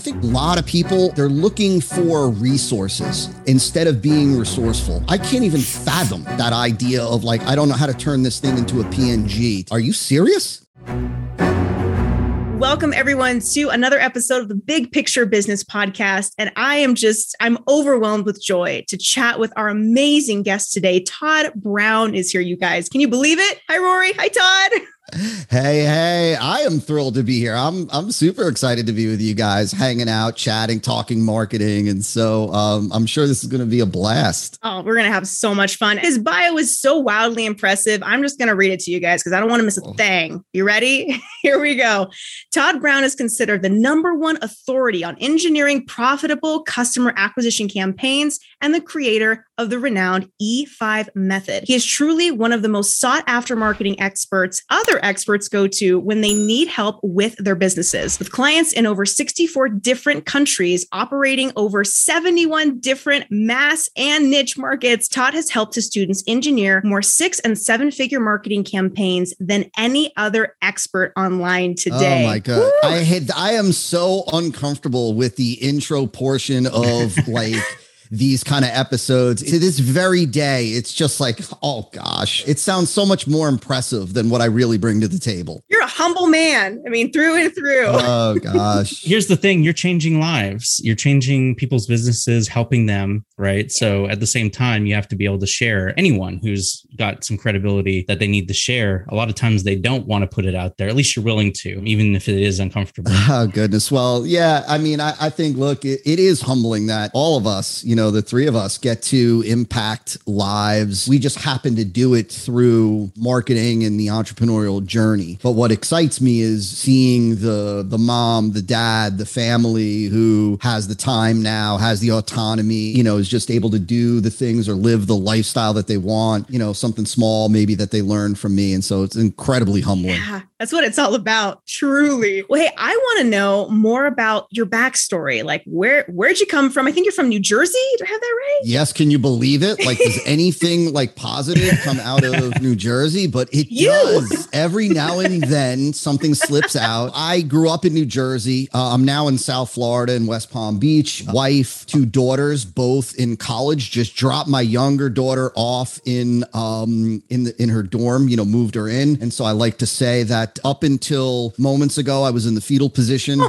I think a lot of people, they're looking for resources instead of being resourceful. I can't even fathom that idea of like, I don't know how to turn this thing into a PNG. Are you serious? Welcome everyone to another episode of the Big Picture Business Podcast. And I am just, I'm overwhelmed with joy to chat with our amazing guest today. Todd Brown is here, you guys. Can you believe it? Hi, Rory. Hi, Todd. Hey, hey, I am thrilled to be here. I'm I'm super excited to be with you guys, hanging out, chatting, talking marketing. And so um, I'm sure this is going to be a blast. Oh, we're going to have so much fun. His bio is so wildly impressive. I'm just going to read it to you guys because I don't want to miss a thing. You ready? Here we go. Todd Brown is considered the number one authority on engineering profitable customer acquisition campaigns and the creator of the renowned E5 method. He is truly one of the most sought after marketing experts other experts go to when they need help with their businesses. With clients in over 64 different countries, operating over 71 different mass and niche markets, Todd has helped his students engineer more six and seven figure marketing campaigns than any other expert online oh today. Oh my God. Woo! I had, I am so uncomfortable with the intro portion of like, these kind of episodes to this very day it's just like oh gosh it sounds so much more impressive than what i really bring to the table. You're a humble man. I mean through and through. Oh gosh. Here's the thing you're changing lives. You're changing people's businesses helping them right? So at the same time you have to be able to share. Anyone who's got some credibility that they need to share a lot of times they don't want to put it out there at least you're willing to even if it is uncomfortable. Oh goodness. Well yeah i mean i, I think look it, it is humbling that all of us you know know, the three of us get to impact lives. We just happen to do it through marketing and the entrepreneurial journey. But what excites me is seeing the the mom, the dad, the family who has the time now, has the autonomy, you know, is just able to do the things or live the lifestyle that they want, you know, something small maybe that they learned from me. And so it's incredibly humbling. Yeah, that's what it's all about, truly. Well, hey, I want to know more about your backstory. Like where where'd you come from? I think you're from New Jersey. Do I have that right? Yes. Can you believe it? Like, does anything like positive come out of New Jersey? But it you. does. Every now and then something slips out. I grew up in New Jersey. Uh, I'm now in South Florida in West Palm Beach. Wife, two daughters, both in college. Just dropped my younger daughter off in um in the in her dorm. You know, moved her in, and so I like to say that up until moments ago, I was in the fetal position.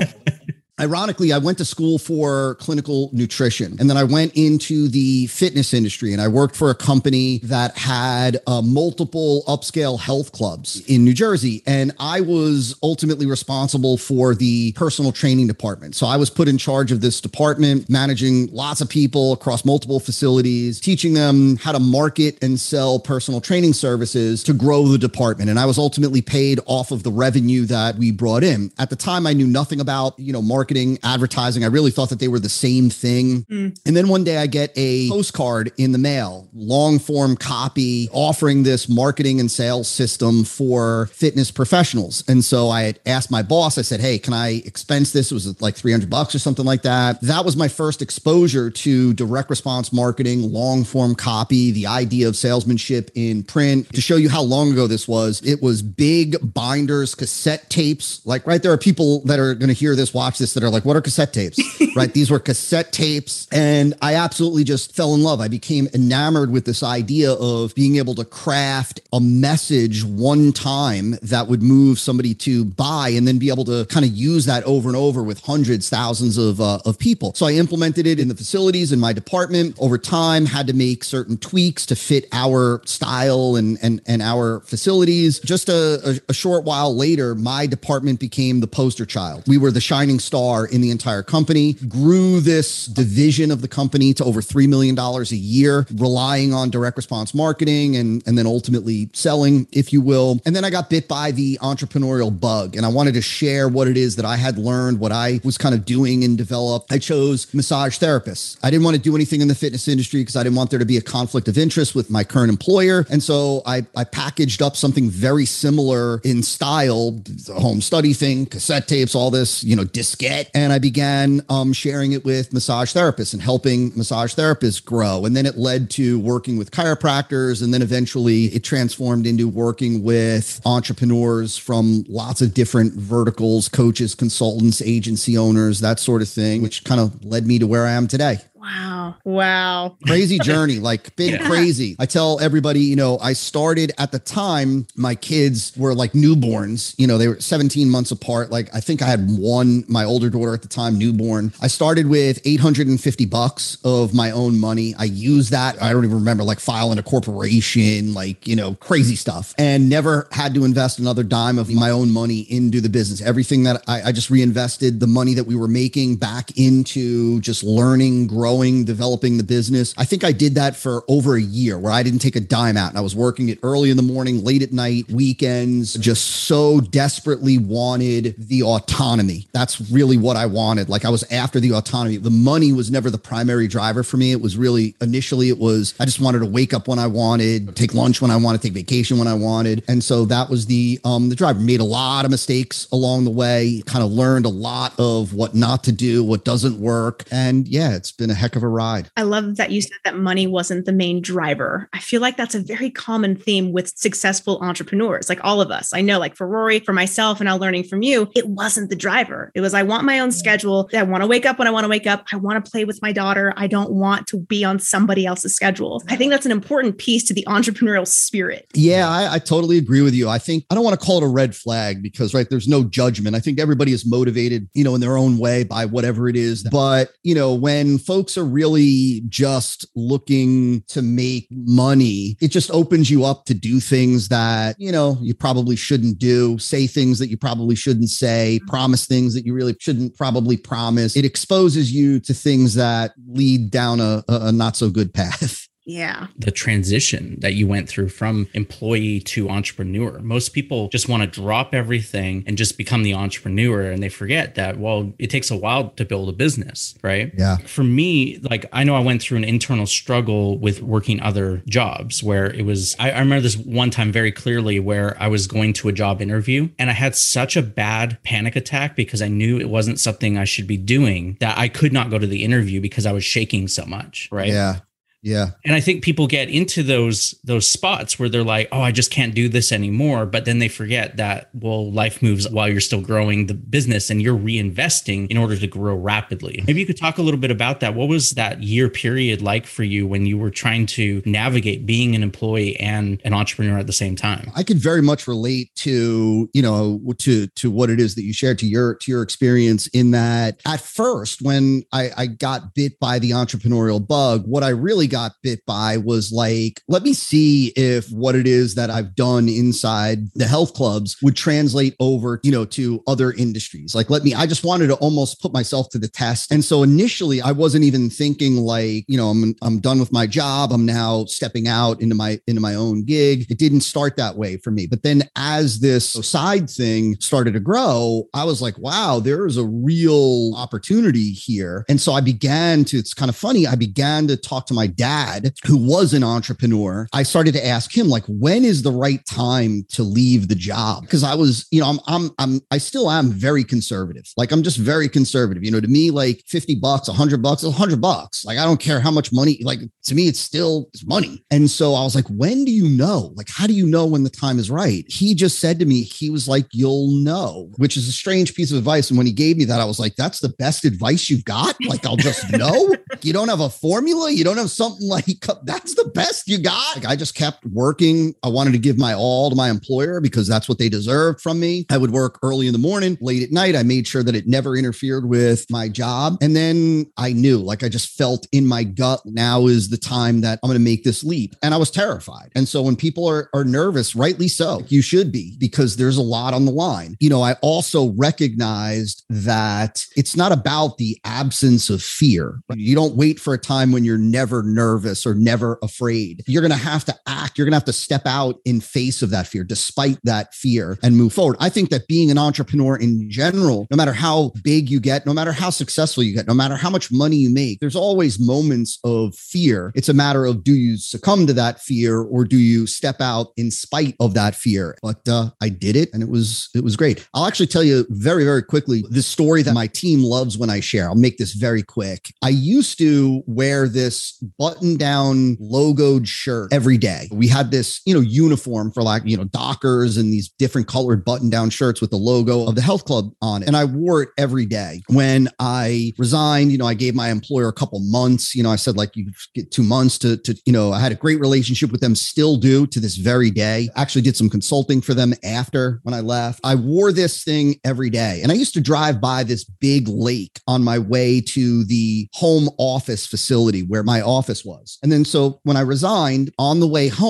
Ironically, I went to school for clinical nutrition and then I went into the fitness industry and I worked for a company that had uh, multiple upscale health clubs in New Jersey. And I was ultimately responsible for the personal training department. So I was put in charge of this department, managing lots of people across multiple facilities, teaching them how to market and sell personal training services to grow the department. And I was ultimately paid off of the revenue that we brought in. At the time, I knew nothing about, you know, marketing marketing, advertising. I really thought that they were the same thing. Mm. And then one day I get a postcard in the mail, long form copy offering this marketing and sales system for fitness professionals. And so I had asked my boss, I said, Hey, can I expense this? It was like 300 bucks or something like that. That was my first exposure to direct response marketing, long form copy, the idea of salesmanship in print. To show you how long ago this was, it was big binders, cassette tapes. Like, right, there are people that are going to hear this, watch this that are like, what are cassette tapes? right. These were cassette tapes. And I absolutely just fell in love. I became enamored with this idea of being able to craft a message one time that would move somebody to buy and then be able to kind of use that over and over with hundreds, thousands of, uh, of people. So I implemented it in the facilities in my department over time, had to make certain tweaks to fit our style and, and, and our facilities. Just a, a, a short while later, my department became the poster child. We were the shining star in the entire company, grew this division of the company to over $3 million a year, relying on direct response marketing and, and then ultimately selling, if you will. And then I got bit by the entrepreneurial bug and I wanted to share what it is that I had learned, what I was kind of doing and develop. I chose massage therapists. I didn't want to do anything in the fitness industry because I didn't want there to be a conflict of interest with my current employer. And so I, I packaged up something very similar in style, home study thing, cassette tapes, all this, you know, diskette get. And I began um, sharing it with massage therapists and helping massage therapists grow. And then it led to working with chiropractors. And then eventually it transformed into working with entrepreneurs from lots of different verticals, coaches, consultants, agency owners, that sort of thing, which kind of led me to where I am today. Wow. Wow. Crazy journey, like big yeah. crazy. I tell everybody, you know, I started at the time, my kids were like newborns, you know, they were 17 months apart. Like I think I had one, my older daughter at the time, newborn. I started with 850 bucks of my own money. I used that. I don't even remember like filing a corporation, like, you know, crazy stuff and never had to invest another dime of my own money into the business. Everything that I, I just reinvested the money that we were making back into just learning, growing growing, developing the business. I think I did that for over a year where I didn't take a dime out and I was working it early in the morning, late at night, weekends, just so desperately wanted the autonomy. That's really what I wanted. Like I was after the autonomy. The money was never the primary driver for me. It was really initially it was I just wanted to wake up when I wanted, take lunch when I wanted, take vacation when I wanted. And so that was the um the driver. Made a lot of mistakes along the way, kind of learned a lot of what not to do, what doesn't work. And yeah, it's been a heck of a ride. I love that you said that money wasn't the main driver. I feel like that's a very common theme with successful entrepreneurs, like all of us. I know, like for Rory, for myself, and now learning from you, it wasn't the driver. It was, I want my own schedule. I want to wake up when I want to wake up. I want to play with my daughter. I don't want to be on somebody else's schedule. I think that's an important piece to the entrepreneurial spirit. Yeah, I, I totally agree with you. I think I don't want to call it a red flag because, right, there's no judgment. I think everybody is motivated, you know, in their own way by whatever it is. But, you know, when folks are really just looking to make money, it just opens you up to do things that, you know, you probably shouldn't do, say things that you probably shouldn't say, mm-hmm. promise things that you really shouldn't probably promise. It exposes you to things that lead down a, a not so good path. Yeah. The transition that you went through from employee to entrepreneur. Most people just want to drop everything and just become the entrepreneur and they forget that, well, it takes a while to build a business, right? Yeah. For me, like I know I went through an internal struggle with working other jobs where it was, I, I remember this one time very clearly where I was going to a job interview and I had such a bad panic attack because I knew it wasn't something I should be doing that I could not go to the interview because I was shaking so much, right? Yeah. Yeah. And I think people get into those those spots where they're like, "Oh, I just can't do this anymore," but then they forget that well, life moves while you're still growing the business and you're reinvesting in order to grow rapidly. Maybe you could talk a little bit about that. What was that year period like for you when you were trying to navigate being an employee and an entrepreneur at the same time? I could very much relate to, you know, to to what it is that you shared to your to your experience in that at first when I I got bit by the entrepreneurial bug, what I really got bit by was like, let me see if what it is that I've done inside the health clubs would translate over, you know, to other industries. Like, let me, I just wanted to almost put myself to the test. And so initially I wasn't even thinking like, you know, I'm, I'm done with my job. I'm now stepping out into my, into my own gig. It didn't start that way for me. But then as this side thing started to grow, I was like, wow, there is a real opportunity here. And so I began to, it's kind of funny. I began to talk to my dad, who was an entrepreneur, I started to ask him, like, when is the right time to leave the job? Because I was, you know, I'm, I'm, I'm, I still am very conservative. Like, I'm just very conservative. You know, to me, like 50 bucks, 100 bucks, 100 bucks. Like, I don't care how much money, like, to me, it's still it's money. And so I was like, when do you know? Like, how do you know when the time is right? He just said to me, he was like, you'll know, which is a strange piece of advice. And when he gave me that, I was like, that's the best advice you've got. Like, I'll just know. you don't have a formula. You don't have some something like that's the best you got. Like I just kept working. I wanted to give my all to my employer because that's what they deserved from me. I would work early in the morning, late at night. I made sure that it never interfered with my job. And then I knew, like I just felt in my gut, now is the time that I'm going to make this leap. And I was terrified. And so when people are, are nervous, rightly so, you should be because there's a lot on the line. You know, I also recognized that it's not about the absence of fear. You don't wait for a time when you're never nervous nervous or never afraid. You're going to have to act. You're going to have to step out in face of that fear, despite that fear, and move forward. I think that being an entrepreneur in general, no matter how big you get, no matter how successful you get, no matter how much money you make, there's always moments of fear. It's a matter of do you succumb to that fear or do you step out in spite of that fear? But uh, I did it, and it was it was great. I'll actually tell you very very quickly the story that my team loves when I share. I'll make this very quick. I used to wear this button down logoed shirt every day. We had this, you know, uniform for like, you know, Dockers and these different colored button down shirts with the logo of the health club on it. And I wore it every day. When I resigned, you know, I gave my employer a couple months. You know, I said like you get two months to, to, you know, I had a great relationship with them, still do to this very day. Actually did some consulting for them after when I left. I wore this thing every day. And I used to drive by this big lake on my way to the home office facility where my office was. And then so when I resigned on the way home,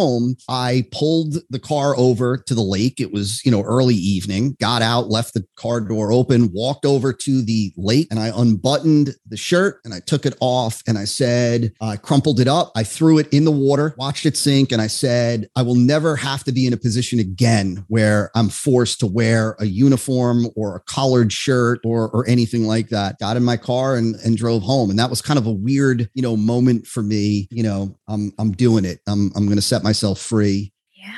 I pulled the car over to the lake. It was, you know, early evening, got out, left the car door open, walked over to the lake and I unbuttoned the shirt and I took it off and I said, I crumpled it up. I threw it in the water, watched it sink. And I said, I will never have to be in a position again where I'm forced to wear a uniform or a collared shirt or, or anything like that. Got in my car and, and drove home. And that was kind of a weird, you know, moment for me. You know, I'm, I'm doing it. I'm, I'm going to set myself free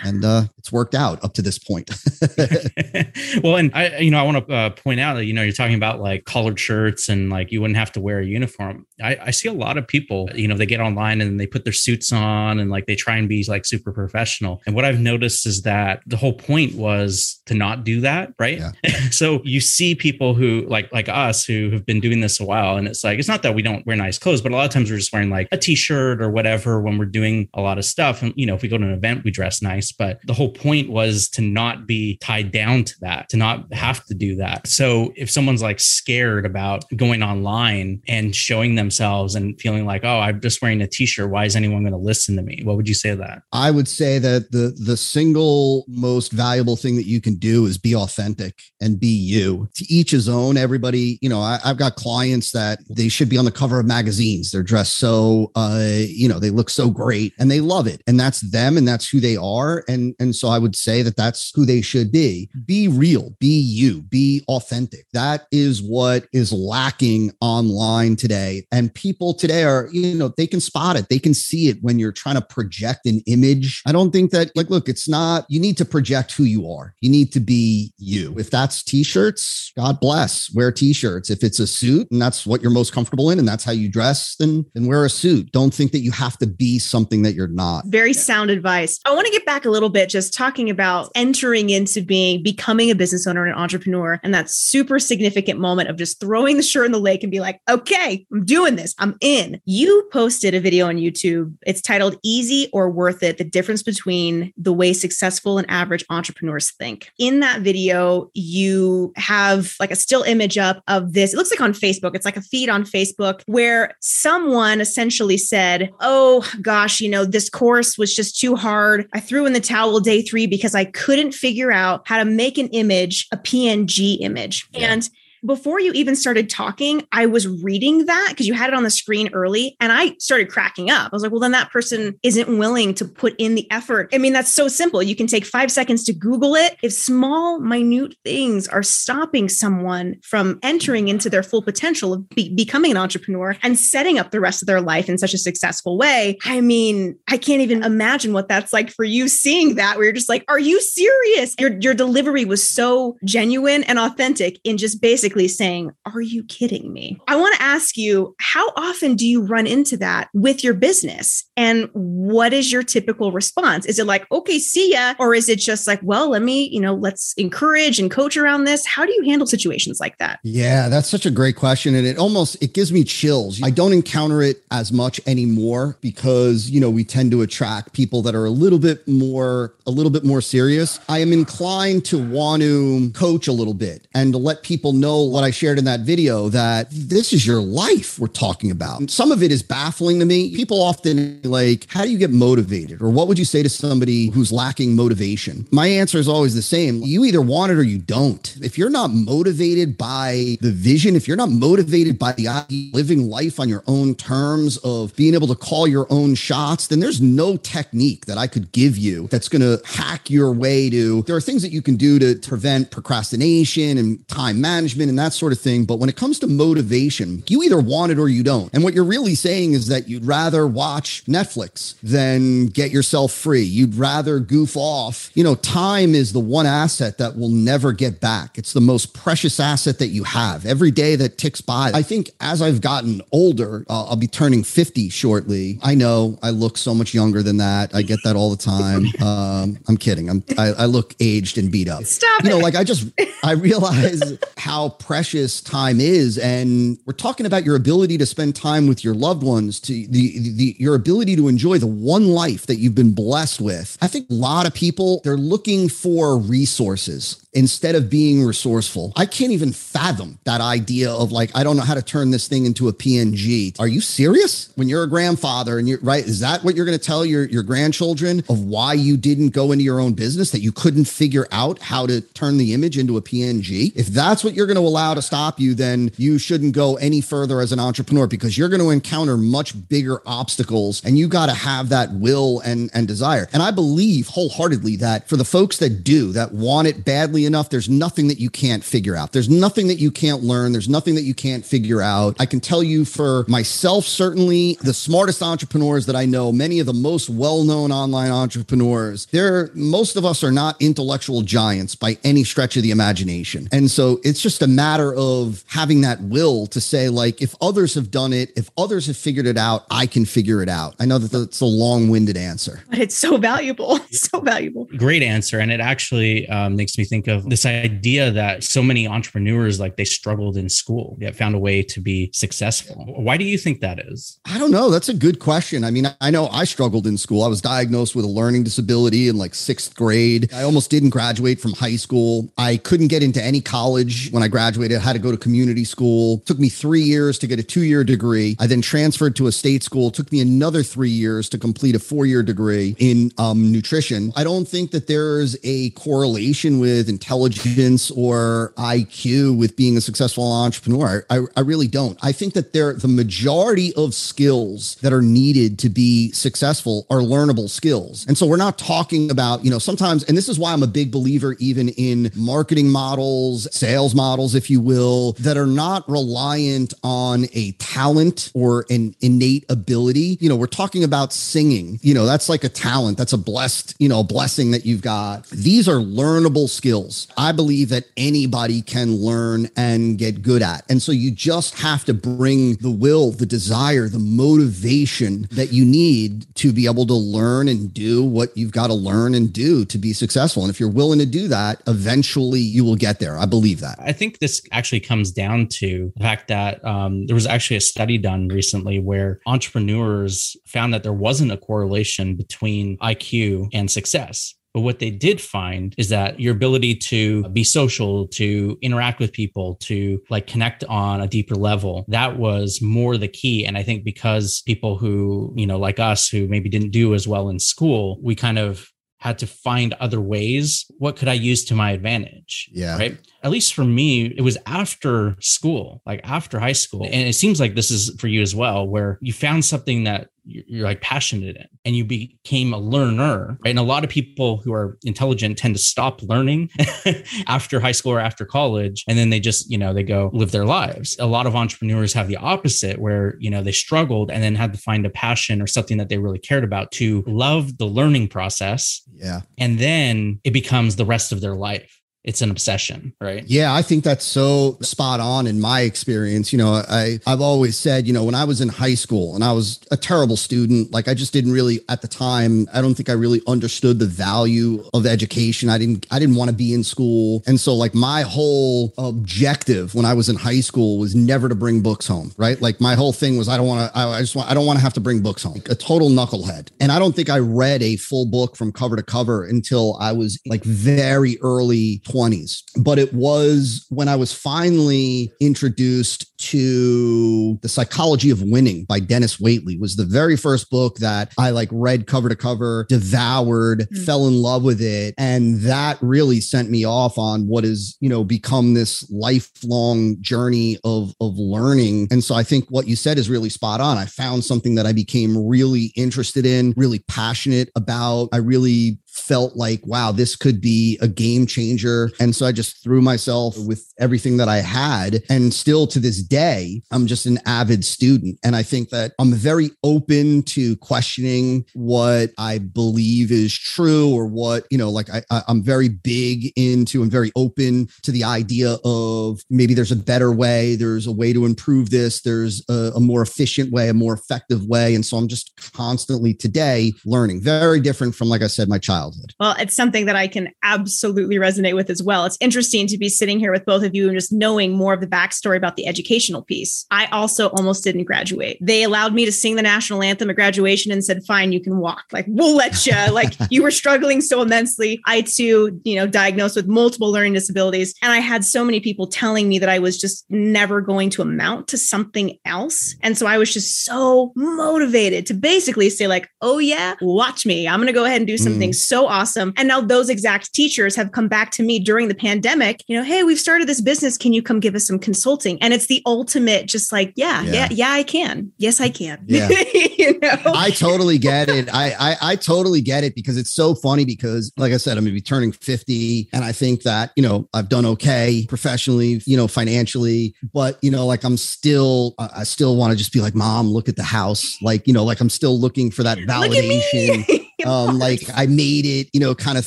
and uh, it's worked out up to this point. well, and I, you know, I want to uh, point out that you know you're talking about like collared shirts and like you wouldn't have to wear a uniform. I, I see a lot of people, you know, they get online and they put their suits on and like they try and be like super professional. And what I've noticed is that the whole point was to not do that, right? Yeah. so you see people who like like us who have been doing this a while, and it's like it's not that we don't wear nice clothes, but a lot of times we're just wearing like a t-shirt or whatever when we're doing a lot of stuff. And you know, if we go to an event, we dress nice but the whole point was to not be tied down to that, to not have to do that. So if someone's like scared about going online and showing themselves and feeling like, oh, I'm just wearing a t-shirt, why is anyone going to listen to me? What would you say to that? I would say that the the single most valuable thing that you can do is be authentic and be you. To each his own. Everybody, you know, I, have got clients that they should be on the cover of magazines. They're dressed so, uh, you know, they look so great and they love it, and that's them and that's who they are and and so i would say that that's who they should be. Be real be you be authentic. That is what is lacking online today. And people today are you know they can spot it. They can see it when you're trying to project an image. I don't think that like look it's not you need to project who you are. You need to be you. If that's t-shirts god bless. Wear t-shirts. If it's a suit and that's what you're most comfortable in and that's how you dress then then wear a suit. Don't think that you have to be something that you're not. Very sound advice. I want to get back a little bit just talking about entering into being becoming a business owner and an entrepreneur and that super significant moment of just throwing the shirt in the lake and be like, okay, I'm doing this. I'm in. You posted a video on YouTube. It's titled Easy or Worth It: The Difference Between the Way Successful and Average Entrepreneurs Think. In that video, you have like a still image up of this. It looks like on Facebook. It's like a feed on Facebook where someone essentially said, "Oh gosh, you know, this course was just too hard. I threw in the towel day three because I couldn't figure out how to make an image a PNG image. Yeah. And before you even started talking, I was reading that because you had it on the screen early and I started cracking up. I was like, well, then that person isn't willing to put in the effort. I mean, that's so simple. You can take five seconds to Google it. If small, minute things are stopping someone from entering into their full potential of be- becoming an entrepreneur and setting up the rest of their life in such a successful way, I mean, I can't even imagine what that's like for you seeing that, where you're just like, are you serious? Your, your delivery was so genuine and authentic in just basic basically saying, Are you kidding me? I want to ask you, how often do you run into that with your business? And what is your typical response? Is it like, okay, see ya? Or is it just like, well, let me, you know, let's encourage and coach around this? How do you handle situations like that? Yeah, that's such a great question. And it almost it gives me chills. I don't encounter it as much anymore because, you know, we tend to attract people that are a little bit more, a little bit more serious. I am inclined to want to coach a little bit and to let people know what I shared in that video that this is your life we're talking about. Some of it is baffling to me. People often like, how do you get motivated? Or what would you say to somebody who's lacking motivation? My answer is always the same. You either want it or you don't. If you're not motivated by the vision, if you're not motivated by the idea living life on your own terms of being able to call your own shots, then there's no technique that I could give you that's going to hack your way to. There are things that you can do to prevent procrastination and time management and that sort of thing. But when it comes to motivation, you either want it or you don't. And what you're really saying is that you'd rather watch Netflix than get yourself free. You'd rather goof off. You know, time is the one asset that will never get back. It's the most precious asset that you have. Every day that ticks by, I think as I've gotten older, uh, I'll be turning 50 shortly. I know I look so much younger than that. I get that all the time. Um, I'm kidding. I'm, I, I look aged and beat up. Stop you know, it. like I just I realize how precious time is, and we're talking about your ability to spend time with your loved ones, to the, the your ability to enjoy the one life that you've been blessed with. I think a lot of people they're looking for resources instead of being resourceful. I can't even fathom that idea of like, I don't know how to turn this thing into a PNG. Are you serious? When you're a grandfather and you're right, is that what you're going to tell your, your grandchildren of why you didn't go into your own business, that you couldn't figure out how to turn the image into a PNG? If that's what you're going to allow to stop you, then you shouldn't go any further as an entrepreneur because you're going to encounter much bigger obstacles and you got to have that will and, and desire. And I believe wholeheartedly that for the folks that do, that want it badly enough, there's nothing that you can't figure out. There's nothing that you can't learn. There's nothing that you can't figure out. I can tell you for myself, certainly the smartest entrepreneurs that I know, many of the most well-known online entrepreneurs, they're most of us are not intellectual giants by any stretch of the imagination. And so it's just a matter of having that will to say, like, if others have done it, if others have figured it out, I can figure it out. I know that that's a long-winded answer. But it's so valuable. so valuable. Great answer. And it actually um, makes me think of this idea that so many entrepreneurs, like they struggled in school, yet found a way to be successful. Why do you think that is? I don't know. That's a good question. I mean, I know I struggled in school. I was diagnosed with a learning disability in like sixth grade. I almost didn't graduate from high school. I couldn't get into any college when I graduated. I had to go to community school. It took me three years to get a two year degree. I then transferred to a state school. It took me another three years to complete a four year degree in um, nutrition. I don't think that there's a correlation with intelligence or IQ with being a successful entrepreneur. I, I really don't. I think that there the majority of skills that are needed to be successful are learnable skills. And so we're not talking about, you know, sometimes, and this is why I'm a big believer even in marketing models, sales models, if you will, that are not reliant on a talent or an innate ability. You know, we're talking about singing, you know, that's like a talent, that's a blessed, you know, blessing that you've got. These are learnable skills. I believe that anybody can learn and get good at. And so you just have to bring the will, the desire, the motivation that you need to be able to learn and do what you've got to learn and do to be successful. And if you're willing to do that, eventually you will get there. I believe that. I think this actually comes down to the fact that um, there was actually a study done recently where entrepreneurs found that there wasn't a correlation between IQ and success. But what they did find is that your ability to be social, to interact with people, to like connect on a deeper level, that was more the key. And I think because people who, you know, like us who maybe didn't do as well in school, we kind of had to find other ways. What could I use to my advantage? Yeah. Right. At least for me, it was after school, like after high school. And it seems like this is for you as well, where you found something that you're like passionate in and you became a learner right? And a lot of people who are intelligent tend to stop learning after high school or after college and then they just you know they go live their lives. A lot of entrepreneurs have the opposite where you know they struggled and then had to find a passion or something that they really cared about to love the learning process. Yeah. and then it becomes the rest of their life it's an obsession, right? Yeah, I think that's so spot on in my experience. You know, I I've always said, you know, when I was in high school and I was a terrible student, like I just didn't really at the time, I don't think I really understood the value of education. I didn't I didn't want to be in school. And so like my whole objective when I was in high school was never to bring books home, right? Like my whole thing was I don't want to I, I just want I don't want to have to bring books home. A total knucklehead. And I don't think I read a full book from cover to cover until I was like very early 20s. But it was when I was finally introduced to The Psychology of Winning by Dennis Waitley was the very first book that I like read cover to cover, devoured, mm. fell in love with it. And that really sent me off on what is, you know, become this lifelong journey of, of learning. And so I think what you said is really spot on. I found something that I became really interested in, really passionate about. I really felt like, wow, this could be a game changer. And so I just threw myself with everything that I had. And still to this day, I'm just an avid student. And I think that I'm very open to questioning what I believe is true or what, you know, like I, I'm very big into and very open to the idea of maybe there's a better way, there's a way to improve this, there's a, a more efficient way, a more effective way. And so I'm just constantly today learning, very different from, like I said, my childhood. Well, it's something that I can absolutely resonate with as well. It's interesting to be sitting here with both of you and just knowing more of the backstory about the educational piece. I also almost didn't graduate. They allowed me to sing the national anthem at graduation and said, fine, you can walk. Like, we'll let you. like, you were struggling so immensely. I too, you know, diagnosed with multiple learning disabilities. And I had so many people telling me that I was just never going to amount to something else. And so I was just so motivated to basically say, like, oh, yeah, watch me. I'm going to go ahead and do something mm. so awesome. And now those exact teachers have come back to me during the pandemic, you know, hey, we've started this business. Can you come give us some consulting? And it's the ultimate, just like, yeah, yeah, yeah, yeah I can. Yes, I can. Yeah. you know? I totally get it. I, I, I totally get it because it's so funny because like I said, I'm gonna be turning 50 and I think that, you know, I've done okay professionally, you know, financially, but you know, like I'm still I still want to just be like, mom, look at the house. Like, you know, like I'm still looking for that validation. um, like I made it, you know, kind of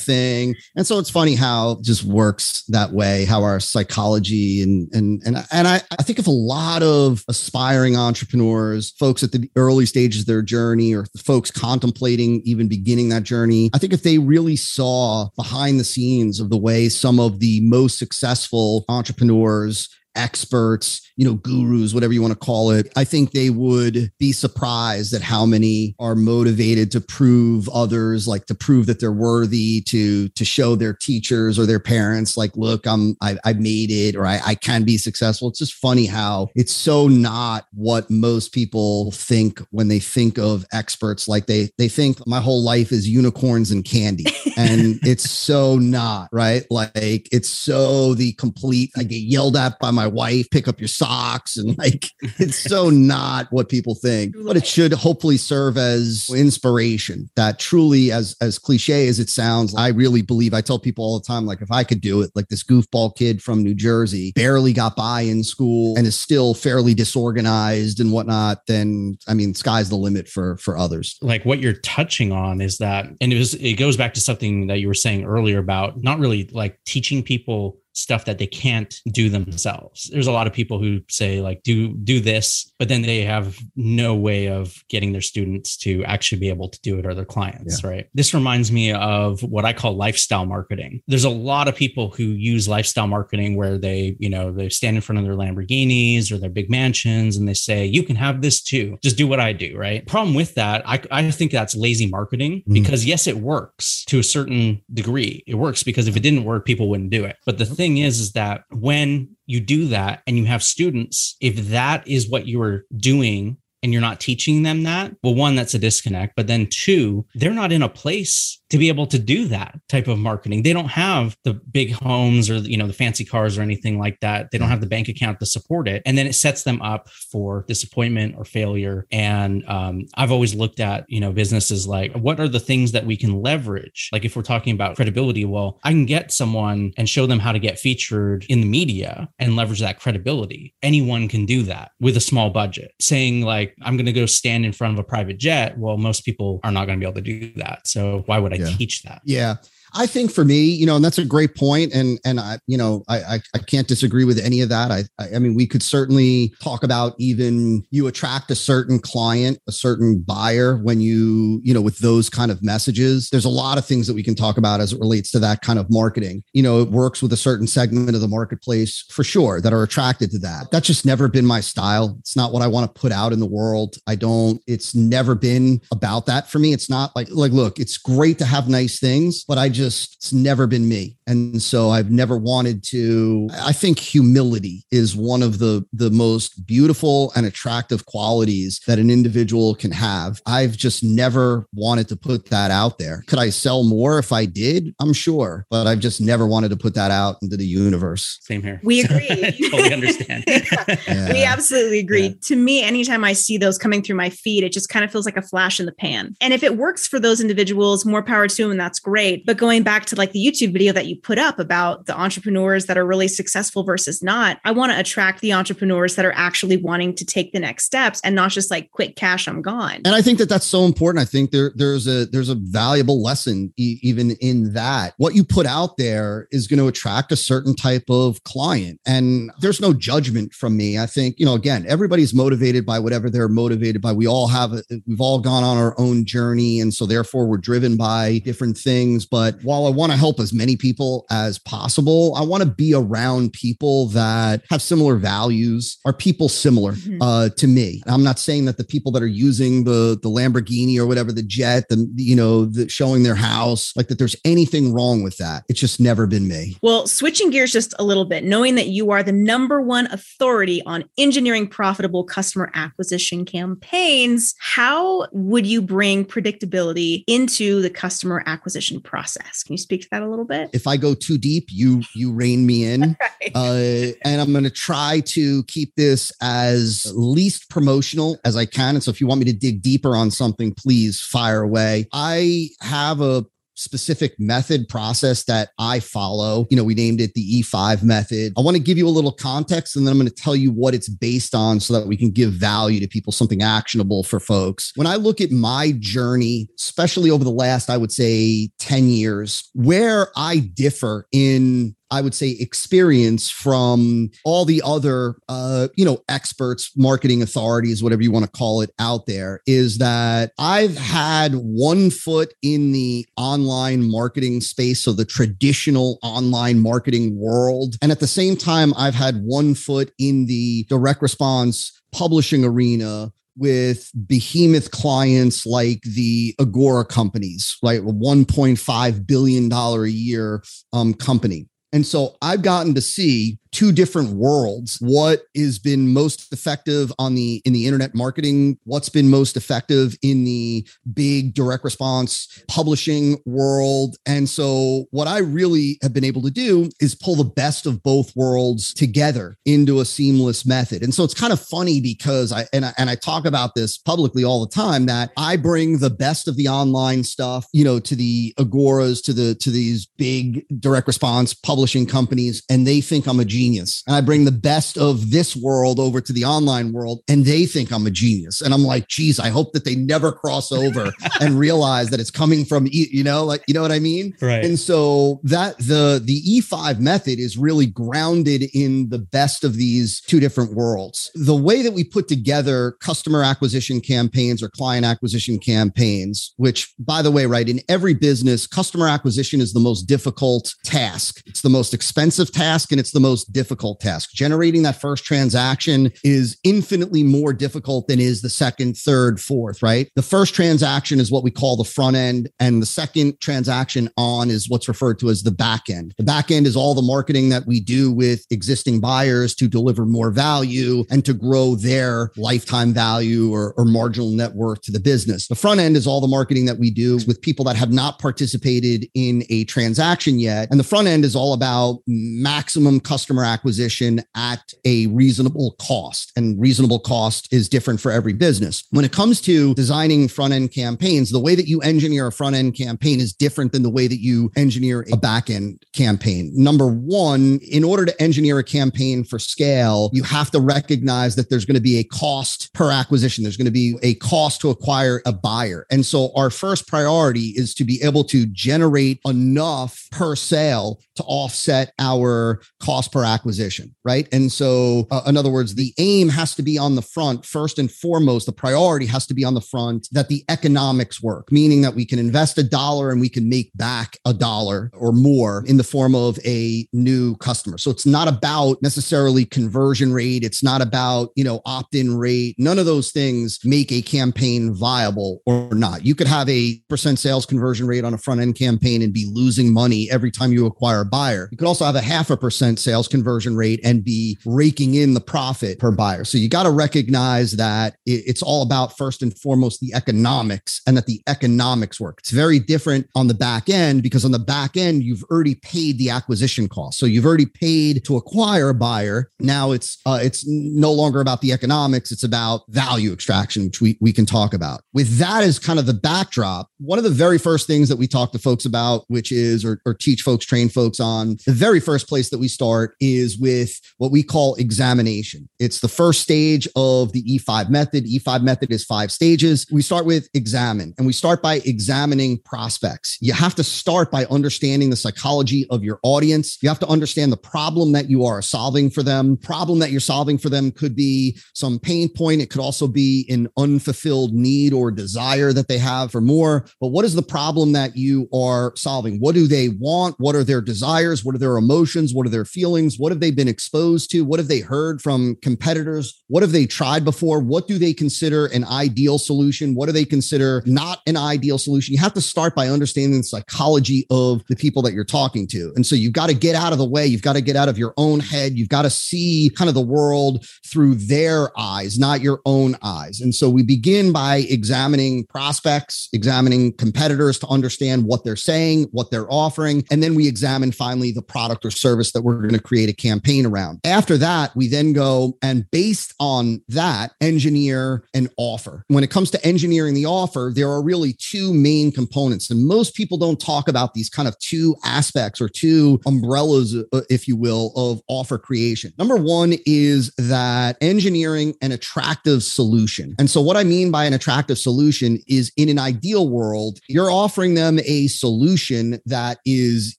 thing. And so it's funny how it just works that way, how our psychology and and and and I, I think of a lot of aspiring entrepreneurs, folks at the early stages of their journey, or folks contemplating even beginning that journey. I think if they really saw behind the scenes of the way some of the most successful entrepreneurs experts, you know, gurus, whatever you want to call it, I think they would be surprised at how many are motivated to prove others, like to prove that they're worthy, to to show their teachers or their parents, like, look, I'm I, I made it or I, I can be successful. It's just funny how it's so not what most people think when they think of experts. Like they they think my whole life is unicorns and candy. and it's so not, right? Like it's so the complete, I get yelled at by my wife, pick up your socks. And like, it's so not what people think, but it should hopefully serve as inspiration that truly, as, as cliche as it sounds, I really believe I tell people all the time, like, if I could do it, like this goofball kid from New Jersey barely got by in school and is still fairly disorganized and whatnot, then I mean, sky's the limit for, for others. Like what you're touching on is that, and it was, it goes back to something that you were saying earlier about not really like teaching people stuff that they can't do themselves. There's a lot of people who say like do do this, but then they have no way of getting their students to actually be able to do it or their clients, yeah. right? This reminds me of what I call lifestyle marketing. There's a lot of people who use lifestyle marketing where they, you know, they stand in front of their Lamborghinis or their big mansions and they say, "You can have this too. Just do what I do," right? Problem with that, I I think that's lazy marketing mm-hmm. because yes, it works to a certain degree. It works because if it didn't work, people wouldn't do it. But the thing thing is, is that when you do that and you have students, if that is what you are doing and you're not teaching them that, well, one, that's a disconnect. But then two, they're not in a place to be able to do that type of marketing. They don't have the big homes or you know the fancy cars or anything like that. They don't have the bank account to support it, and then it sets them up for disappointment or failure. And um, I've always looked at you know businesses like what are the things that we can leverage? Like if we're talking about credibility, well, I can get someone and show them how to get featured in the media and leverage that credibility. Anyone can do that with a small budget. Saying like I'm going to go stand in front of a private jet, well, most people are not going to be able to do that. So why would I yeah. teach that. Yeah. I think for me, you know, and that's a great point, and and I, you know, I I, I can't disagree with any of that. I, I, I mean, we could certainly talk about even you attract a certain client, a certain buyer when you you know with those kind of messages. There's a lot of things that we can talk about as it relates to that kind of marketing. You know, it works with a certain segment of the marketplace for sure that are attracted to that. That's just never been my style. It's not what I want to put out in the world. I don't. It's never been about that for me. It's not like like look, it's great to have nice things, but I just just, it's never been me. And so I've never wanted to, I think humility is one of the, the most beautiful and attractive qualities that an individual can have. I've just never wanted to put that out there. Could I sell more if I did? I'm sure, but I've just never wanted to put that out into the universe. Same here. We agree. totally understand. yeah. We absolutely agree. Yeah. To me, anytime I see those coming through my feed, it just kind of feels like a flash in the pan. And if it works for those individuals, more power to them, that's great. But going back to like the YouTube video that you put up about the entrepreneurs that are really successful versus not, I want to attract the entrepreneurs that are actually wanting to take the next steps and not just like quick cash, I'm gone. And I think that that's so important. I think there there's a there's a valuable lesson e- even in that. What you put out there is going to attract a certain type of client, and there's no judgment from me. I think you know again, everybody's motivated by whatever they're motivated by. We all have a, we've all gone on our own journey, and so therefore we're driven by different things. But while I want to help as many people as possible, I want to be around people that have similar values. Are people similar mm-hmm. uh, to me? I'm not saying that the people that are using the the Lamborghini or whatever, the jet, the you know, the showing their house, like that there's anything wrong with that. It's just never been me. Well, switching gears just a little bit, knowing that you are the number one authority on engineering profitable customer acquisition campaigns, how would you bring predictability into the customer acquisition process? Can you speak to that a little bit? If I go too deep, you you rein me in. right. uh, and I'm going to try to keep this as least promotional as I can. And so if you want me to dig deeper on something, please fire away. I have a specific method process that I follow. You know, we named it the E5 method. I want to give you a little context and then I'm going to tell you what it's based on so that we can give value to people, something actionable for folks. When I look at my journey, especially over the last, I would say 10 years, where I differ in I would say, experience from all the other, uh, you know, experts, marketing authorities, whatever you want to call it out there, is that I've had one foot in the online marketing space, so the traditional online marketing world. And at the same time, I've had one foot in the direct response publishing arena with behemoth clients like the Agora companies, right? A $1.5 billion a year um, company. And so I've gotten to see two different worlds. What has been most effective on the in the internet marketing? What's been most effective in the big direct response publishing world? And so what i really have been able to do is pull the best of both worlds together into a seamless method. And so it's kind of funny because i and i, and I talk about this publicly all the time that i bring the best of the online stuff you know to the agoras to the to these big direct response publishing companies and they think i'm a genius genius. And I bring the best of this world over to the online world and they think I'm a genius. And I'm like, geez, I hope that they never cross over and realize that it's coming from, you know, like, you know what I mean? Right. And so that the, the E5 method is really grounded in the best of these two different worlds. The way that we put together customer acquisition campaigns or client acquisition campaigns, which by the way, right, in every business, customer acquisition is the most difficult task. It's the most expensive task and it's the most difficult task. Generating that first transaction is infinitely more difficult than is the second, third, fourth, right? The first transaction is what we call the front end, and the second transaction on is what's referred to as the back end. The back end is all the marketing that we do with existing buyers to deliver more value and to grow their lifetime value or, or marginal net worth to the business. The front end is all the marketing that we do with people that have not participated in a transaction yet. And the front end is all about maximum customer acquisition at a reasonable cost. And reasonable cost is different for every business. When it comes to designing front end campaigns, the way that you engineer a front end campaign is different than the way that you engineer a back end campaign. Number one, in order to engineer a campaign for scale, you have to recognize that there's going to be a cost per acquisition. There's going to be a cost to acquire a buyer. And so our first priority is to be able to generate enough per sale to offset our cost per acquisition, right? And so, uh, in other words, the aim has to be on the front first and foremost. The priority has to be on the front that the economics work, meaning that we can invest a dollar and we can make back a dollar or more in the form of a new customer. So it's not about necessarily conversion rate. It's not about, you know, opt in rate. None of those things make a campaign viable or not. You could have a percent sales conversion rate on a front end campaign and be losing money every time you acquire buyer. You could also have a half a percent sales conversion rate and be raking in the profit per buyer. So you got to recognize that it's all about first and foremost the economics and that the economics work. It's very different on the back end because on the back end, you've already paid the acquisition cost. So you've already paid to acquire a buyer. Now it's uh, it's no longer about the economics. It's about value extraction, which we, we can talk about. With that as kind of the backdrop, one of the very first things that we talk to folks about, which is or, or teach folks, train folks on, the very first place that we start is with what we call examination. It's the first stage of the E5 method. E5 method is five stages. We start with examine and we start by examining prospects. You have to start by understanding the psychology of your audience. You have to understand the problem that you are solving for them. Problem that you're solving for them could be some pain point. It could also be an unfulfilled need or desire that they have for more. But what is the problem that you are solving? What do they want? What are their desires? What are their emotions? What are their feelings? What have they been exposed to? What have they heard from competitors? What have they tried before? What do they consider an ideal solution? What do they consider not an ideal solution? You have to start by understanding the psychology of the people that you're talking to. And so you've got to get out of the way. You've got to get out of your own head. You've got to see kind of the world through their eyes, not your own eyes. And so we begin by examining prospects, examining competitors to understand what they're saying, what they're offering. And then we examine finally the product or service that we're going to create a campaign around. After that, we then go and based on that, engineer an offer. When it comes to engineering the offer, there are really two main components. And most people don't talk about these kind of two aspects or two umbrellas, uh, if you will, of offer creation. Number one is that engineering an attractive solution. And so, what I mean by an attractive solution is in an ideal world, you're offering them a solution that is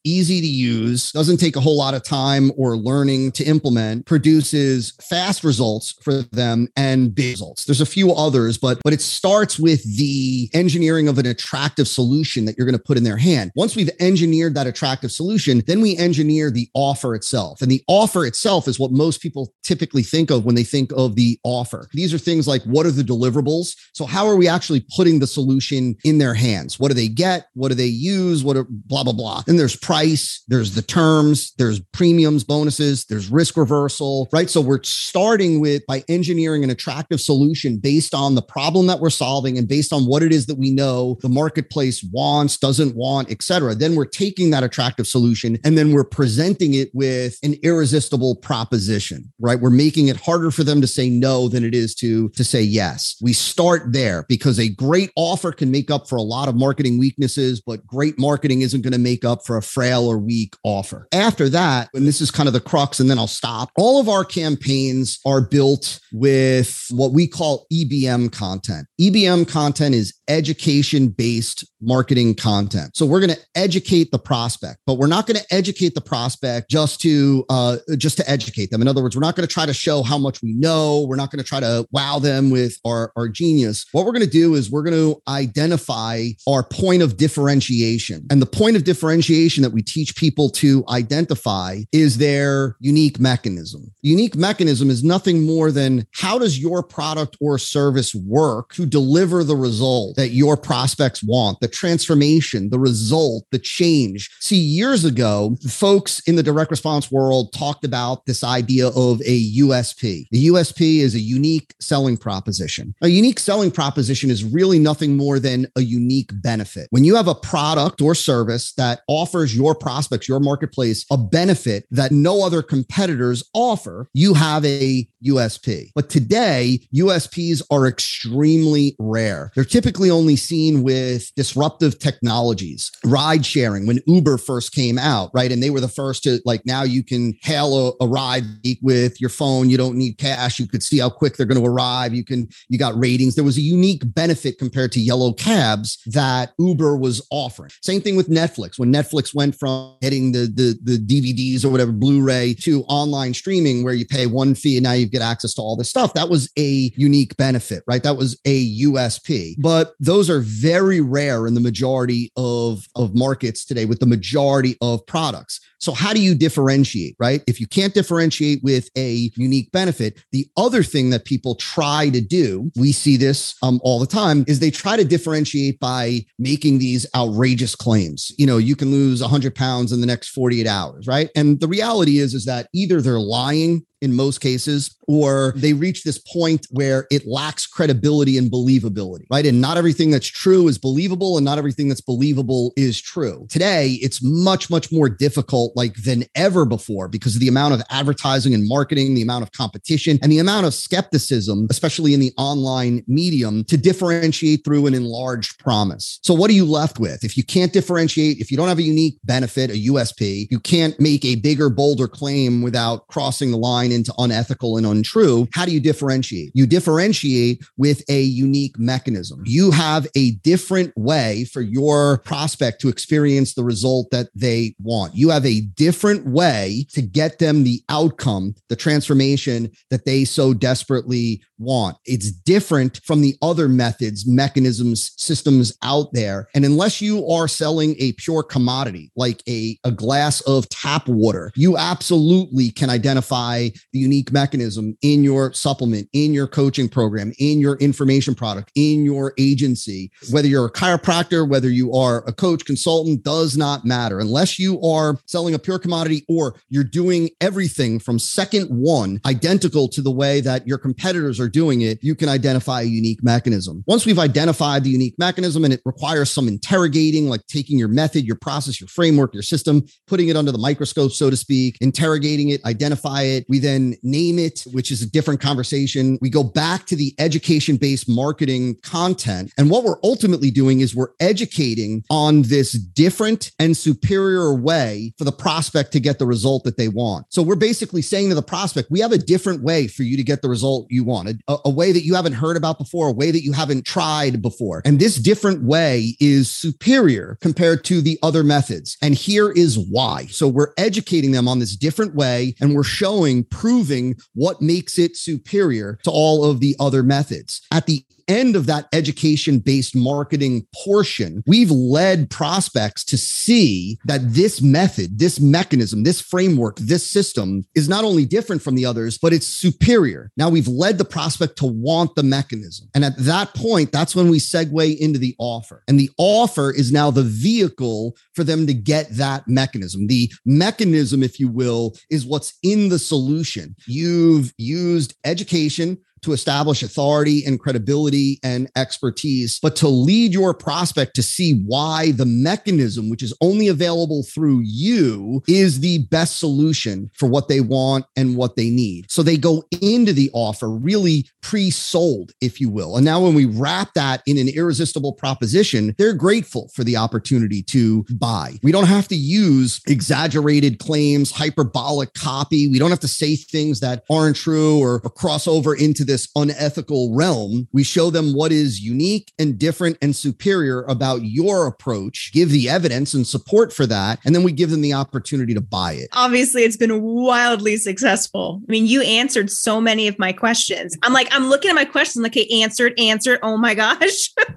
easy to use, doesn't take a whole lot of time or learning to implement, produces fast results for them and big results. There's a few others, but but it starts with the engineering of an attractive solution that you're going to put in their hand. Once we've engineered that attractive solution, then we engineer the offer itself. And the offer itself is what most people typically think of when they think of the offer. These are things like what are the deliverables? So how are we actually putting the solution in their hands? What do they get? What do they use? What are blah blah blah. Then there's price, there's the terms, there's premiums, bonuses, there's risk reversal, right? So we're starting with by engineering an attractive solution based on the problem that we're solving and based on what it is that we know the marketplace wants, doesn't want, etc. Then we're taking that attractive solution and then we're presenting it with an irresistible proposition, right? We're making it harder for them to say no than it is to to say yes. We start there because a great offer can make up for a lot of marketing weaknesses, but great marketing isn't going to make up for a frail or weak offer. After that, and this is kind of the crux and then I'll stop. All of our campaigns are built with what we call EBM content. EBM content is education based marketing content. So we're going to educate the prospect, but we're not going to educate the prospect just to uh, just to educate them. In other words, we're not going to try to show how much we know. We're not going to try to wow them with our, our genius. What we're going to do is we're going to identify our point of differentiation. And the point of differentiation that we teach people to identify is their unique mechanism. unique mechanism is nothing more than how does your product or service work to deliver the result that your prospects want, the transformation, the result, the change. See, years ago, folks in the direct response world talked about this idea of a USP. The USP is a unique selling proposition. A unique selling proposition is really nothing more than a unique benefit. When you have a product or service that offers your prospects, your marketplace, a benefit that no other competitors offer, you have a USP. But today, USPs are extremely rare. They're typically only seen with disruptive technologies, ride sharing, when Uber first came out, right? And they were the first to like now you can hail a, a ride with your phone. You don't need cash. You could see how quick they're going to arrive. You can, you got ratings. There was a unique benefit compared to yellow cabs that Uber was offering. Same thing with Netflix. When Netflix went from getting the, the, the DVDs or whatever, Blu-ray to online streaming where you pay one fee and now you get access to all this stuff. That was a unique benefit, right? That was a USP. But those are very rare in the majority of, of markets today with the majority of products. So, how do you differentiate, right? If you can't differentiate with a unique benefit, the other thing that people try to do, we see this um, all the time, is they try to differentiate by making these outrageous claims. You know, you can lose 100 pounds in the next 48 hours, right? And the reality is, is that either they're lying in most cases, or they reach this point where it lacks credibility and believability, right? And not everything that's true is believable, and not everything that's believable is true. Today, it's much, much more difficult like than ever before because of the amount of advertising and marketing, the amount of competition, and the amount of skepticism, especially in the online medium, to differentiate through an enlarged promise. So, what are you left with? If you can't differentiate, if you don't have a unique benefit, a USP, you can't make a bigger, bolder claim without crossing the line into unethical and untrue, how do you differentiate? You differentiate with a unique mechanism. You have a different way for your prospect to experience the result that they want. You have a different way to get them the outcome, the transformation that they so desperately want. It's different from the other methods, mechanisms, systems out there. And unless you are selling a pure commodity like a, a glass of tap water, you absolutely can identify the unique mechanism in your supplement, in your coaching program, in your information product, in your agency. Whether you're a chiropractor, whether you are a coach, consultant, does not matter. Unless you are selling a pure commodity or you're doing everything from second one identical to the way that your competitors are doing it, you can identify a unique mechanism. Once we've identified the unique mechanism and it requires some interrogating, like taking your method, your process, your framework, your system, putting it under the microscope, so to speak, interrogating it, identify it. We then name it, which is a different conversation. We go back to the education based marketing content. And what we're ultimately doing is we're educating on this different and superior way for the prospect to get the result that they want. So we're basically saying to the prospect, we have a different way for you to get the result you wanted, a, a way that you haven't heard about before, a way that you haven't tried before. And this different way is superior compared to the other methods. And here is why. So we're educating them on this different way and we're showing, proving what makes it superior to all of the other methods. At the end of that education based marketing portion, we've led prospects to see that this method, this mechanism, this framework, this system is not only different from the others, but it's superior. Now we've led the prospect to want the mechanism. And at that point, that's when we segue into the offer. And the offer is now the vehicle for them to get that mechanism. The mechanism, if you will, is what's in the solution. You've used education to establish authority and credibility and expertise, but to lead your prospect to see why the mechanism, which is only available through you, is the best solution for what they want and what they need. So they go into the offer really pre sold, if you will. And now when we wrap that in an irresistible proposition, they're grateful for the opportunity to buy. We don't have to use exaggerated claims, hyperbolic copy. We don't have to say things that aren't true or, or cross over into this this unethical realm, we show them what is unique and different and superior about your approach, give the evidence and support for that, and then we give them the opportunity to buy it. Obviously, it's been wildly successful. I mean, you answered so many of my questions. I'm like, I'm looking at my questions, like, hey, answered, answered. Oh my gosh.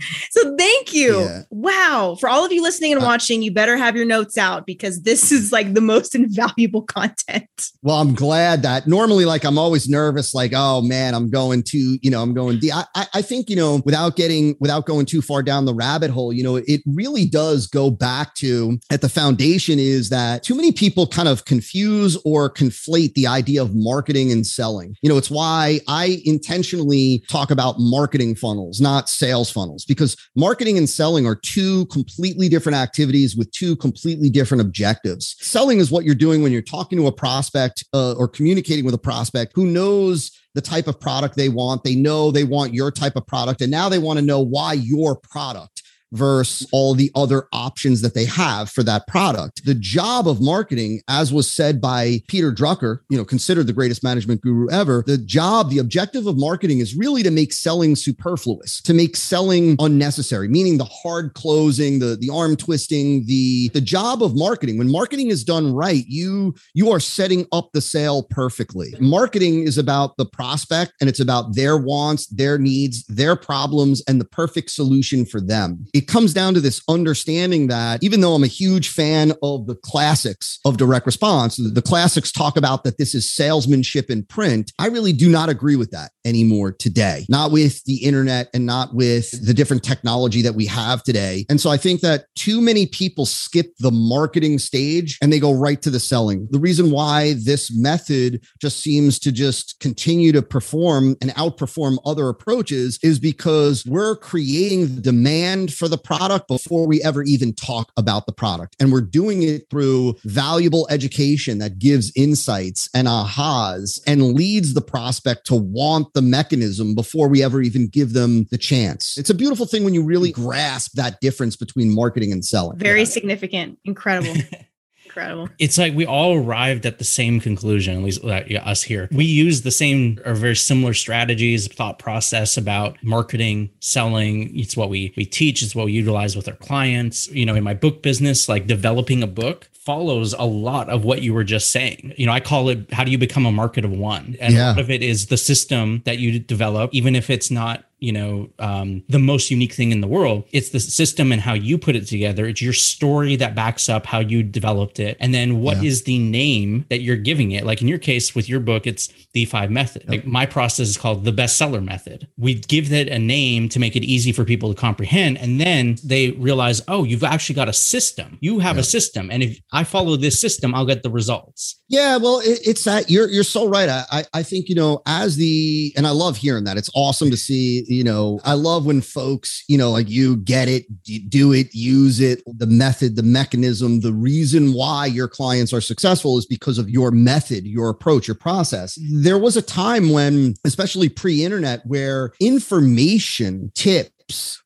so thank you. Yeah. Wow. For all of you listening and uh, watching, you better have your notes out because this is like the most invaluable content. Well, I'm glad that normally, like, I'm always nervous, like, oh, man, I'm going to, you know, I'm going deep. I, I think, you know, without getting, without going too far down the rabbit hole, you know, it really does go back to at the foundation is that too many people kind of confuse or conflate the idea of marketing and selling. You know, it's why I intentionally talk about marketing funnels, not sales funnels, because marketing and selling are two completely different activities with two completely different objectives. Selling is what you're doing when you're talking to a prospect uh, or communicating with a prospect who knows the type of product they want. They know they want your type of product. And now they want to know why your product versus all the other options that they have for that product. The job of marketing, as was said by Peter Drucker, you know, considered the greatest management guru ever, the job, the objective of marketing is really to make selling superfluous, to make selling unnecessary, meaning the hard closing, the the arm twisting, the the job of marketing. When marketing is done right, you you are setting up the sale perfectly. Marketing is about the prospect and it's about their wants, their needs, their problems and the perfect solution for them. It comes down to this understanding that even though I'm a huge fan of the classics of direct response, the classics talk about that this is salesmanship in print. I really do not agree with that anymore today, not with the internet and not with the different technology that we have today. And so I think that too many people skip the marketing stage and they go right to the selling. The reason why this method just seems to just continue to perform and outperform other approaches is because we're creating the demand for the product before we ever even talk about the product. And we're doing it through valuable education that gives insights and ahas and leads the prospect to want the mechanism before we ever even give them the chance. It's a beautiful thing when you really grasp that difference between marketing and selling. Very yeah. significant. Incredible. incredible. It's like we all arrived at the same conclusion, at least uh, yeah, us here. We use the same or very similar strategies, thought process about marketing, selling. It's what we we teach. It's what we utilize with our clients. You know, in my book business, like developing a book follows a lot of what you were just saying. You know, I call it how do you become a market of one? And yeah. a lot of it is the system that you develop, even if it's not you know um, the most unique thing in the world. It's the system and how you put it together. It's your story that backs up how you developed it. And then what yeah. is the name that you're giving it? Like in your case with your book it's the five method. Yep. like my process is called the bestseller method. We give it a name to make it easy for people to comprehend. And then they realize oh you've actually got a system. You have yep. a system. And if i follow this system i'll get the results. Yeah well it, it's that you're you're so right. I, I think you know as the and i love hearing that. It's awesome to see you know, I love when folks, you know, like you get it, do it, use it, the method, the mechanism, the reason why your clients are successful is because of your method, your approach, your process. There was a time when, especially pre internet, where information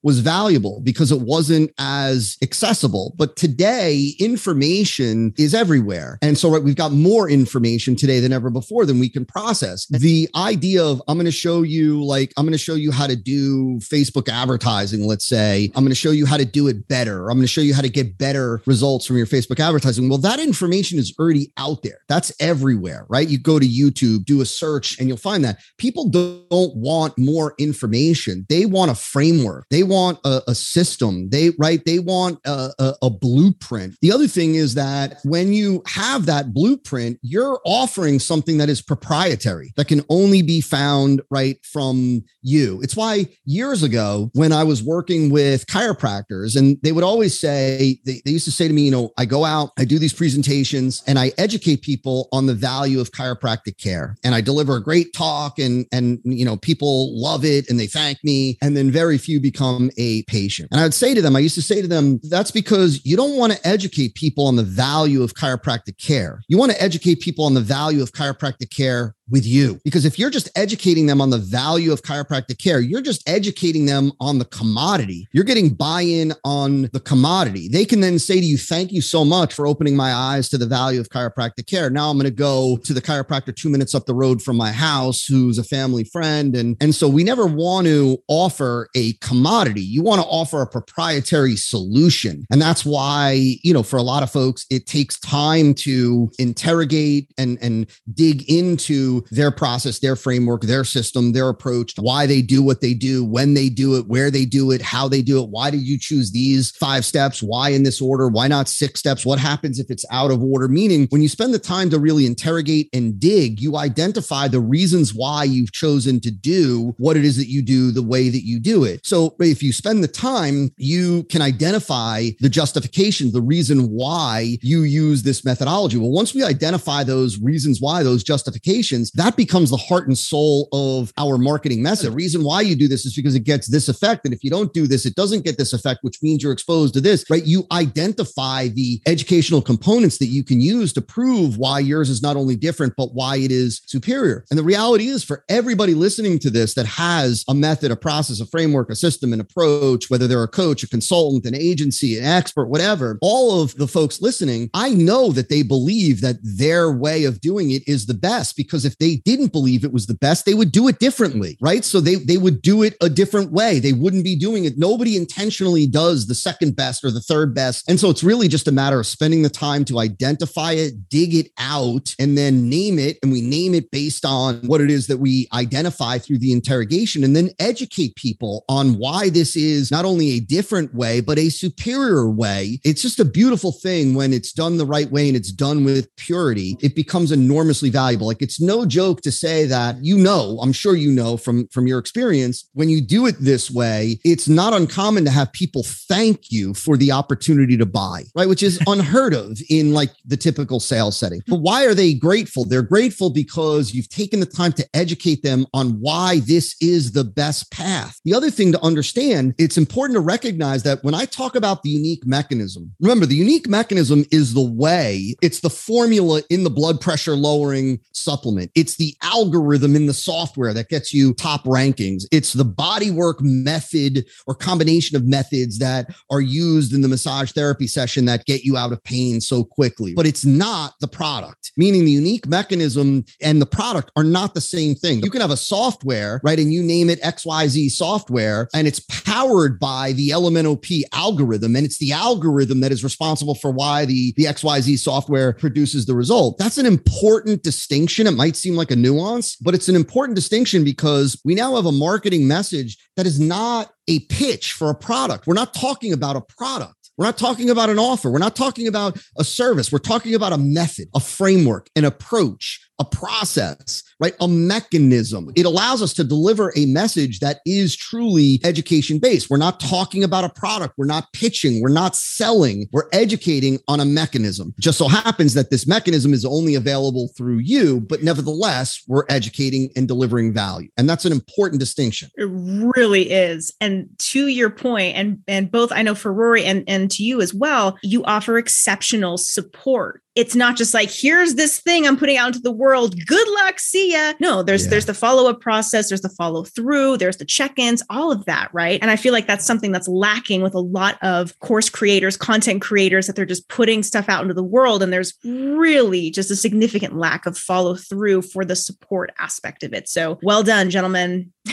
was valuable because it wasn't as accessible. But today, information is everywhere. And so, right, we've got more information today than ever before than we can process. The idea of I'm going to show you, like, I'm going to show you how to do Facebook advertising, let's say, I'm going to show you how to do it better. I'm going to show you how to get better results from your Facebook advertising. Well, that information is already out there. That's everywhere, right? You go to YouTube, do a search, and you'll find that people don't want more information. They want a framework framework. They want a, a system. They right. They want a, a, a blueprint. The other thing is that when you have that blueprint, you're offering something that is proprietary that can only be found right from you. It's why years ago when I was working with chiropractors, and they would always say they, they used to say to me, you know, I go out, I do these presentations, and I educate people on the value of chiropractic care, and I deliver a great talk, and and you know people love it and they thank me, and then very few become a patient. And I would say to them, I used to say to them, that's because you don't want to educate people on the value of chiropractic care. You want to educate people on the value of chiropractic care with you. Because if you're just educating them on the value of chiropractic care, you're just educating them on the commodity. You're getting buy in on the commodity. They can then say to you, Thank you so much for opening my eyes to the value of chiropractic care. Now I'm going to go to the chiropractor two minutes up the road from my house, who's a family friend. And, and so we never want to offer a commodity. You want to offer a proprietary solution. And that's why, you know, for a lot of folks, it takes time to interrogate and, and dig into their process, their framework, their system, their approach, why they do what they do, when they do it, where they do it, how they do it. Why did you choose these five steps? Why in this order? Why not six steps? What happens if it's out of order? Meaning, when you spend the time to really interrogate and dig, you identify the reasons why you've chosen to do what it is that you do the way that you do it. So, if you spend the time, you can identify the justification, the reason why you use this methodology. Well, once we identify those reasons why, those justifications, that becomes the heart and soul of our marketing message. The reason why you do this is because it gets this effect. And if you don't do this, it doesn't get this effect, which means you're exposed to this, right? You identify the educational components that you can use to prove why yours is not only different, but why it is superior. And the reality is for everybody listening to this that has a method, a process, a framework, a system, an approach, whether they're a coach, a consultant, an agency, an expert, whatever, all of the folks listening, I know that they believe that their way of doing it is the best because if they didn't believe it was the best, they would do it differently, right? So they, they would do it a different way. They wouldn't be doing it. Nobody intentionally does the second best or the third best. And so it's really just a matter of spending the time to identify it, dig it out, and then name it. And we name it based on what it is that we identify through the interrogation and then educate people on why this is not only a different way, but a superior way. It's just a beautiful thing when it's done the right way and it's done with purity. It becomes enormously valuable. Like it's no joke to say that you know, I'm sure you know from from your experience, when you do it this way, it's not uncommon to have people thank you for the opportunity to buy, right? Which is unheard of in like the typical sales setting. But why are they grateful? They're grateful because you've taken the time to educate them on why this is the best path. The other thing to understand, it's important to recognize that when I talk about the unique mechanism, remember the unique mechanism is the way, it's the formula in the blood pressure lowering supplement. It's the algorithm in the software that gets you top rankings. It's the bodywork method or combination of methods that are used in the massage therapy session that get you out of pain so quickly. But it's not the product, meaning the unique mechanism and the product are not the same thing. You can have a software, right? And you name it XYZ software, and it's powered by the LMNOP algorithm. And it's the algorithm that is responsible for why the, the XYZ software produces the result. That's an important distinction. It might seem like a nuance, but it's an important distinction because we now have a marketing message that is not a pitch for a product. We're not talking about a product. We're not talking about an offer. We're not talking about a service. We're talking about a method, a framework, an approach, a process, right? A mechanism. It allows us to deliver a message that is truly education based. We're not talking about a product. We're not pitching. We're not selling. We're educating on a mechanism. Just so happens that this mechanism is only available through you, but nevertheless, we're educating and delivering value. And that's an important distinction. It really is. And to your point, and and both I know for Rory and, and to you as well, you offer exceptional support it's not just like here's this thing i'm putting out into the world. Good luck. See ya. No there's yeah. there's the follow-up process. There's the follow through there's the check-ins all of that right? And i feel like that's something that's lacking with a lot of course creators content creators that they're just putting stuff out into the world and there's really just a significant lack of follow through for the support aspect of it. So well done gentlemen.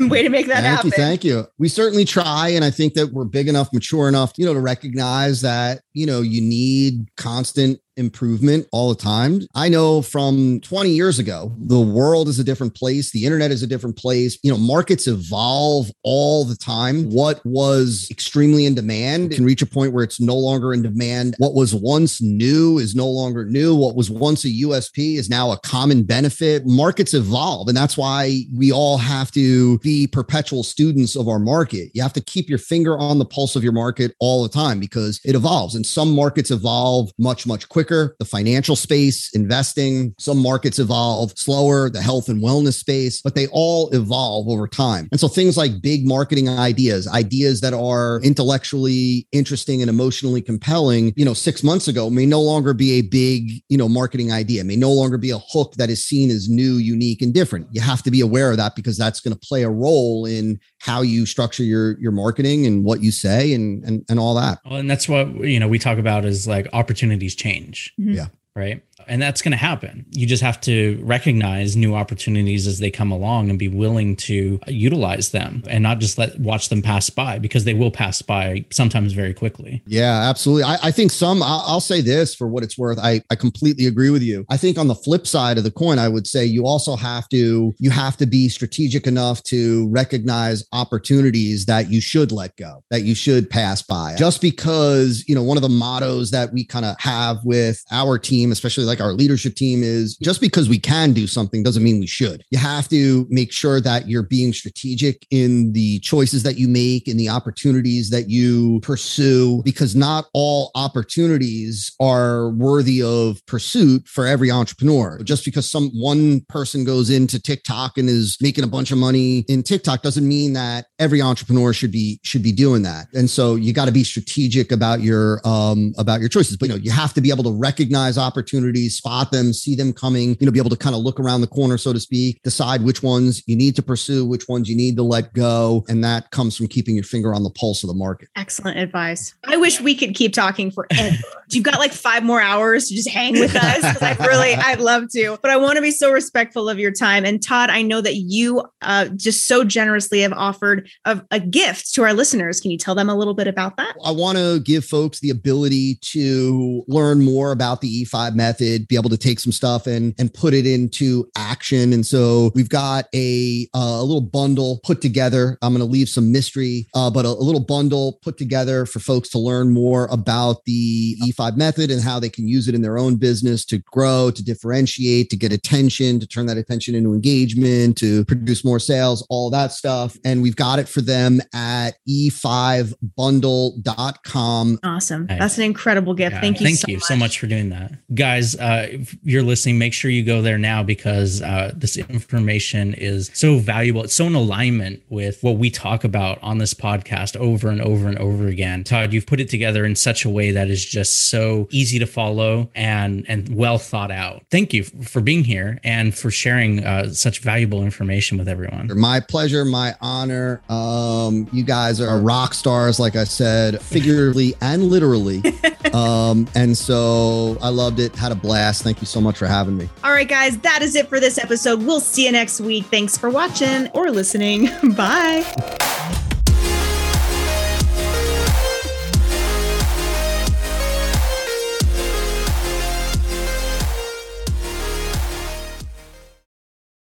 Way to make that thank happen. you thank you. We certainly try and i think that we're big enough mature enough you know to recognize that you know you need constant improvement all the time. I know from 20 years ago, the world is a different place. The internet is a different place. You know, markets evolve all the time. What was extremely in demand can reach a point where it's no longer in demand. What was once new is no longer new. What was once a USP is now a common benefit. Markets evolve. And that's why we all have to be perpetual students of our market. You have to keep your finger on the pulse of your market all the time because it evolves. And some markets evolve much, much quicker quicker. The financial space, investing, some markets evolve slower, the health and wellness space, but they all evolve over time. And so things like big marketing ideas, ideas that are intellectually interesting and emotionally compelling, you know, six months ago may no longer be a big, you know, marketing idea, may no longer be a hook that is seen as new, unique, and different. You have to be aware of that because that's going to play a role in how you structure your your marketing and what you say and and, and all that. Well, and that's what you know we talk about is like opportunities change. Mm-hmm. Yeah. Right and that's going to happen. You just have to recognize new opportunities as they come along and be willing to utilize them and not just let watch them pass by because they will pass by sometimes very quickly. Yeah, absolutely. I, I think some, I'll, I'll, say this for what it's worth. I, I completely agree with you. I think on the flip side of the coin, I would say you also have to, you have to be strategic enough to recognize opportunities that you should let go, that you should pass by. Just because, you know, one of the mottos that we kind of have with our team, especially like our leadership team is just because we can do something doesn't mean we should. You have to make sure that you're being strategic in the choices that you make, in the opportunities that you pursue, because not all opportunities are worthy of pursuit for every entrepreneur. Just because some one person goes into TikTok and is making a bunch of money in TikTok doesn't mean that every entrepreneur should be should be doing that. And so you got to be strategic about your um about your choices. But you know, you have to be able to recognize opportunities, spot them, see them coming, you know, be able to kind of look around the corner, so to speak, decide which ones you need to pursue, which ones you need to let go. And that comes from keeping your finger on the pulse of the market. Excellent advice. I wish we could keep talking forever. You've got like five more hours to just hang with us. I really, I'd love to, but I want to be so respectful of your time. And Todd, I know that you uh, just so generously have offered a, a gift to our listeners. Can you tell them a little bit about that? I want to give folks the ability to learn more about the E5 method, be able to take some stuff and and put it into action. And so we've got a a little bundle put together. I'm going to leave some mystery, uh, but a, a little bundle put together for folks to learn more about the E5 method and how they can use it in their own business to grow, to differentiate, to get attention, to turn that attention into engagement, to produce more sales, all that stuff. And we've got it for them at e5bundle.com. Awesome. That's an incredible gift. Yeah, thank you. Thank so you much. so much for doing that. Guys, uh, if you're listening, make sure you go there now because uh, this information is so valuable. It's so in alignment with what we talk about on this podcast over and over and over again. Todd, you've put it together in such a way that is just so easy to follow and and well thought out. Thank you for being here and for sharing uh, such valuable information with everyone. My pleasure, my honor. Um, you guys are rock stars, like I said, figuratively and literally. um, and so I loved it. Had a blast. Thank you so much for having me. All right, guys, that is it for this episode. We'll see you next week. Thanks for watching or listening. Bye.